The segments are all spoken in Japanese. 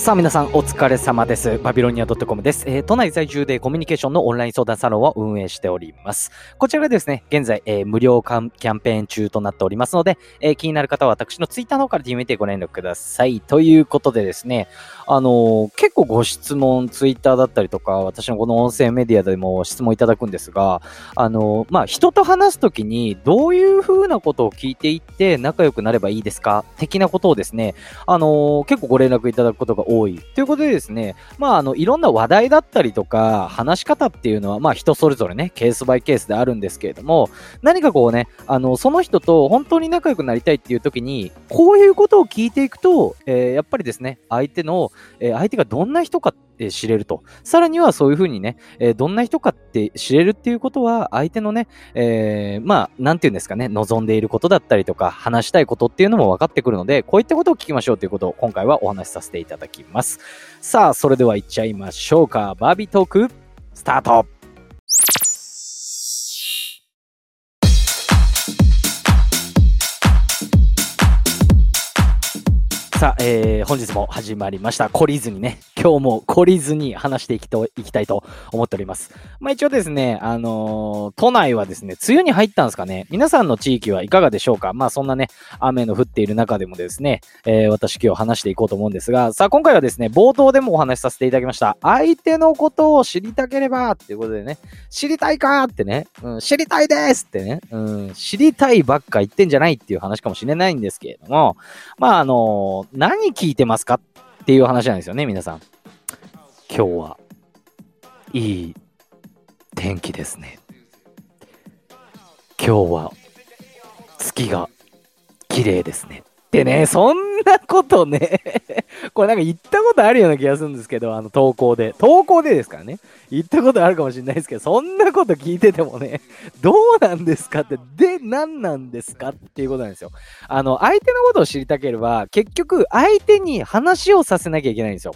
さあ皆さんお疲れ様です。バビロニア .com です、えー、都内在住でコミュニケーションのオンライン相談サロンを運営しております。こちらがですね、現在、えー、無料キャンペーン中となっておりますので、えー、気になる方は私のツイッターの方から DM てご連絡ください。ということでですね、あの結構ご質問、ツイッターだったりとか、私のこの音声メディアでも質問いただくんですが、あのまあ、人と話すときにどういう風なことを聞いていって仲良くなればいいですか？的なことをですね、あの結構ご連絡いただくことが多い。ということでですね、まあ、あの、いろんな話題だったりとか、話し方っていうのは、まあ、人それぞれね、ケースバイケースであるんですけれども、何かこうね、あの、その人と本当に仲良くなりたいっていう時に、こういうことを聞いていくと、えー、やっぱりですね、相手の、えー、相手がどんな人かって知れると。さらにはそういうふうにね、えー、どんな人かって知れるっていうことは、相手のね、えー、まあ、なんていうんですかね、望んでいることだったりとか、話したいことっていうのも分かってくるので、こういったことを聞きましょうということを今回はお話しさせていただきます。さあ、それでは行っちゃいましょうか。バービートーク、スタートさあ、えー、本日も始まりました。懲りずにね、今日も懲りずに話していきといきたいと思っております。まあ一応ですね、あのー、都内はですね、梅雨に入ったんですかね。皆さんの地域はいかがでしょうかまあそんなね、雨の降っている中でもですね、えー、私今日話していこうと思うんですが、さあ今回はですね、冒頭でもお話しさせていただきました。相手のことを知りたければっていうことでね、知りたいかってね、うん、知りたいですってね、うん、知りたいばっか言ってんじゃないっていう話かもしれないんですけれども、まああのー何聞いてますか？っていう話なんですよね、皆さん。今日はいい天気ですね。今日は月が綺麗ですね。ってね、そんなことね これなんか言ったことあるような気がするんですけど、あの投稿で。投稿でですからね。言ったことあるかもしれないですけど、そんなこと聞いててもね、どうなんですかって、で、何なんですかっていうことなんですよ。あの、相手のことを知りたければ、結局、相手に話をさせなきゃいけないんですよ。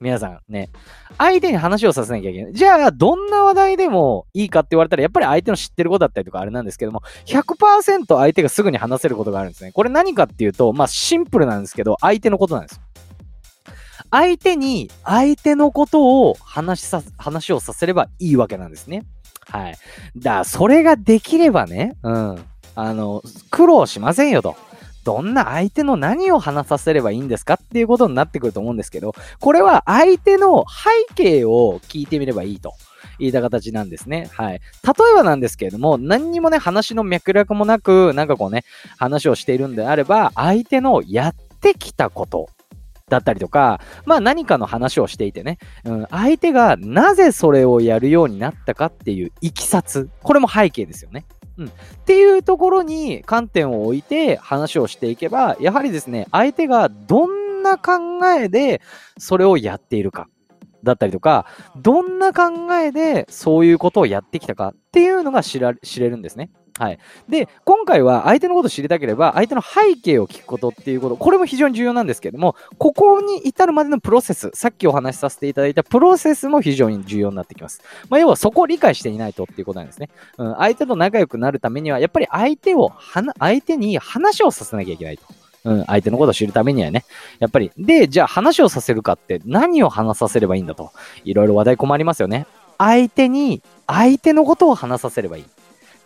皆さんね、相手に話をさせなきゃいけない。じゃあ、どんな話題でもいいかって言われたら、やっぱり相手の知ってることだったりとかあれなんですけども、100%相手がすぐに話せることがあるんですね。これ何かっていうと、まあシンプルなんですけど、相手のことなんです。相手に相手のことを話さ、話をさせればいいわけなんですね。はい。だから、それができればね、うん。あの、苦労しませんよと。どんな相手の何を話させればいいんですかっていうことになってくると思うんですけど、これは相手の背景を聞いてみればいいと。言いた形なんですね。はい。例えばなんですけれども、何にもね、話の脈絡もなく、なんかこうね、話をしているんであれば、相手のやってきたことだったりとか、まあ何かの話をしていてね、うん、相手がなぜそれをやるようになったかっていういきさつ、これも背景ですよね。うん、っていうところに観点を置いて話をしていけば、やはりですね、相手がどんな考えでそれをやっているか。だったりとか、どんな考えでそういうことをやってきたかっていうのが知ら知れるんですね。はい。で、今回は相手のことを知りたければ、相手の背景を聞くことっていうこと、これも非常に重要なんですけれども、ここに至るまでのプロセス、さっきお話しさせていただいたプロセスも非常に重要になってきます。まあ、要はそこを理解していないとっていうことなんですね。うん、相手と仲良くなるためには、やっぱり相手を、相手に話をさせなきゃいけないと。うん、相手のことを知るためにはね。やっぱり、で、じゃあ話をさせるかって何を話させればいいんだと。いろいろ話題困りますよね。相手に、相手のことを話させればいい。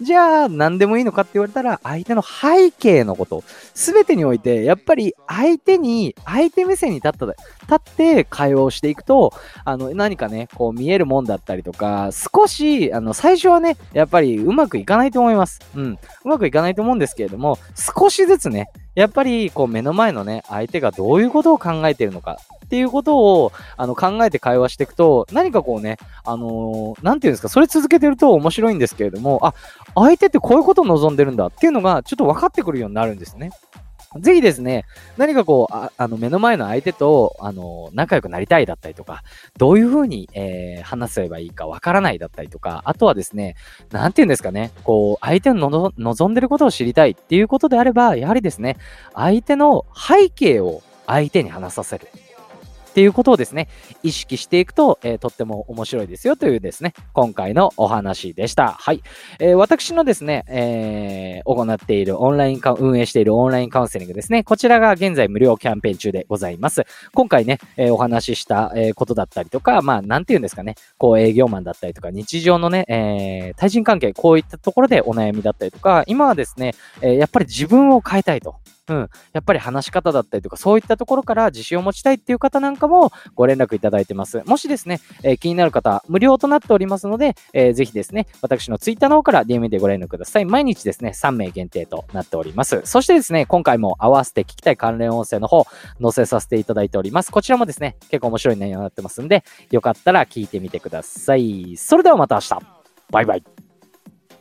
じゃあ、何でもいいのかって言われたら、相手の背景のこと、すべてにおいて、やっぱり相手に、相手目線に立った、立って会話をしていくと、あの、何かね、こう見えるもんだったりとか、少し、あの、最初はね、やっぱりうまくいかないと思います。うん。うまくいかないと思うんですけれども、少しずつね、やっぱり、こう目の前のね、相手がどういうことを考えてるのかっていうことを、あの、考えて会話していくと、何かこうね、あのー、なんていうんですか、それ続けてると面白いんですけれども、あ、相手ってこういうことを望んでるんだっていうのが、ちょっと分かってくるようになるんですね。ぜひですね、何かこう、ああの、目の前の相手と、あの、仲良くなりたいだったりとか、どういうふうに、えー、話せばいいかわからないだったりとか、あとはですね、なんて言うんですかね、こう、相手の望んでることを知りたいっていうことであれば、やはりですね、相手の背景を相手に話させる。っていうことをですね、意識していくと、えー、とっても面白いですよというですね、今回のお話でした。はい。えー、私のですね、えー、行っているオンラインカ運営しているオンラインカウンセリングですね、こちらが現在無料キャンペーン中でございます。今回ね、え、お話しした、えことだったりとか、まあ、なんて言うんですかね、こう営業マンだったりとか、日常のね、え対人関係、こういったところでお悩みだったりとか、今はですね、えやっぱり自分を変えたいと。うん、やっぱり話し方だったりとか、そういったところから自信を持ちたいっていう方なんかもご連絡いただいてます。もしですね、えー、気になる方、無料となっておりますので、えー、ぜひですね、私の Twitter の方から DM でご連絡ください。毎日ですね、3名限定となっております。そしてですね、今回も合わせて聞きたい関連音声の方、載せさせていただいております。こちらもですね、結構面白い内容になってますんで、よかったら聞いてみてください。それではまた明日。バイバイ。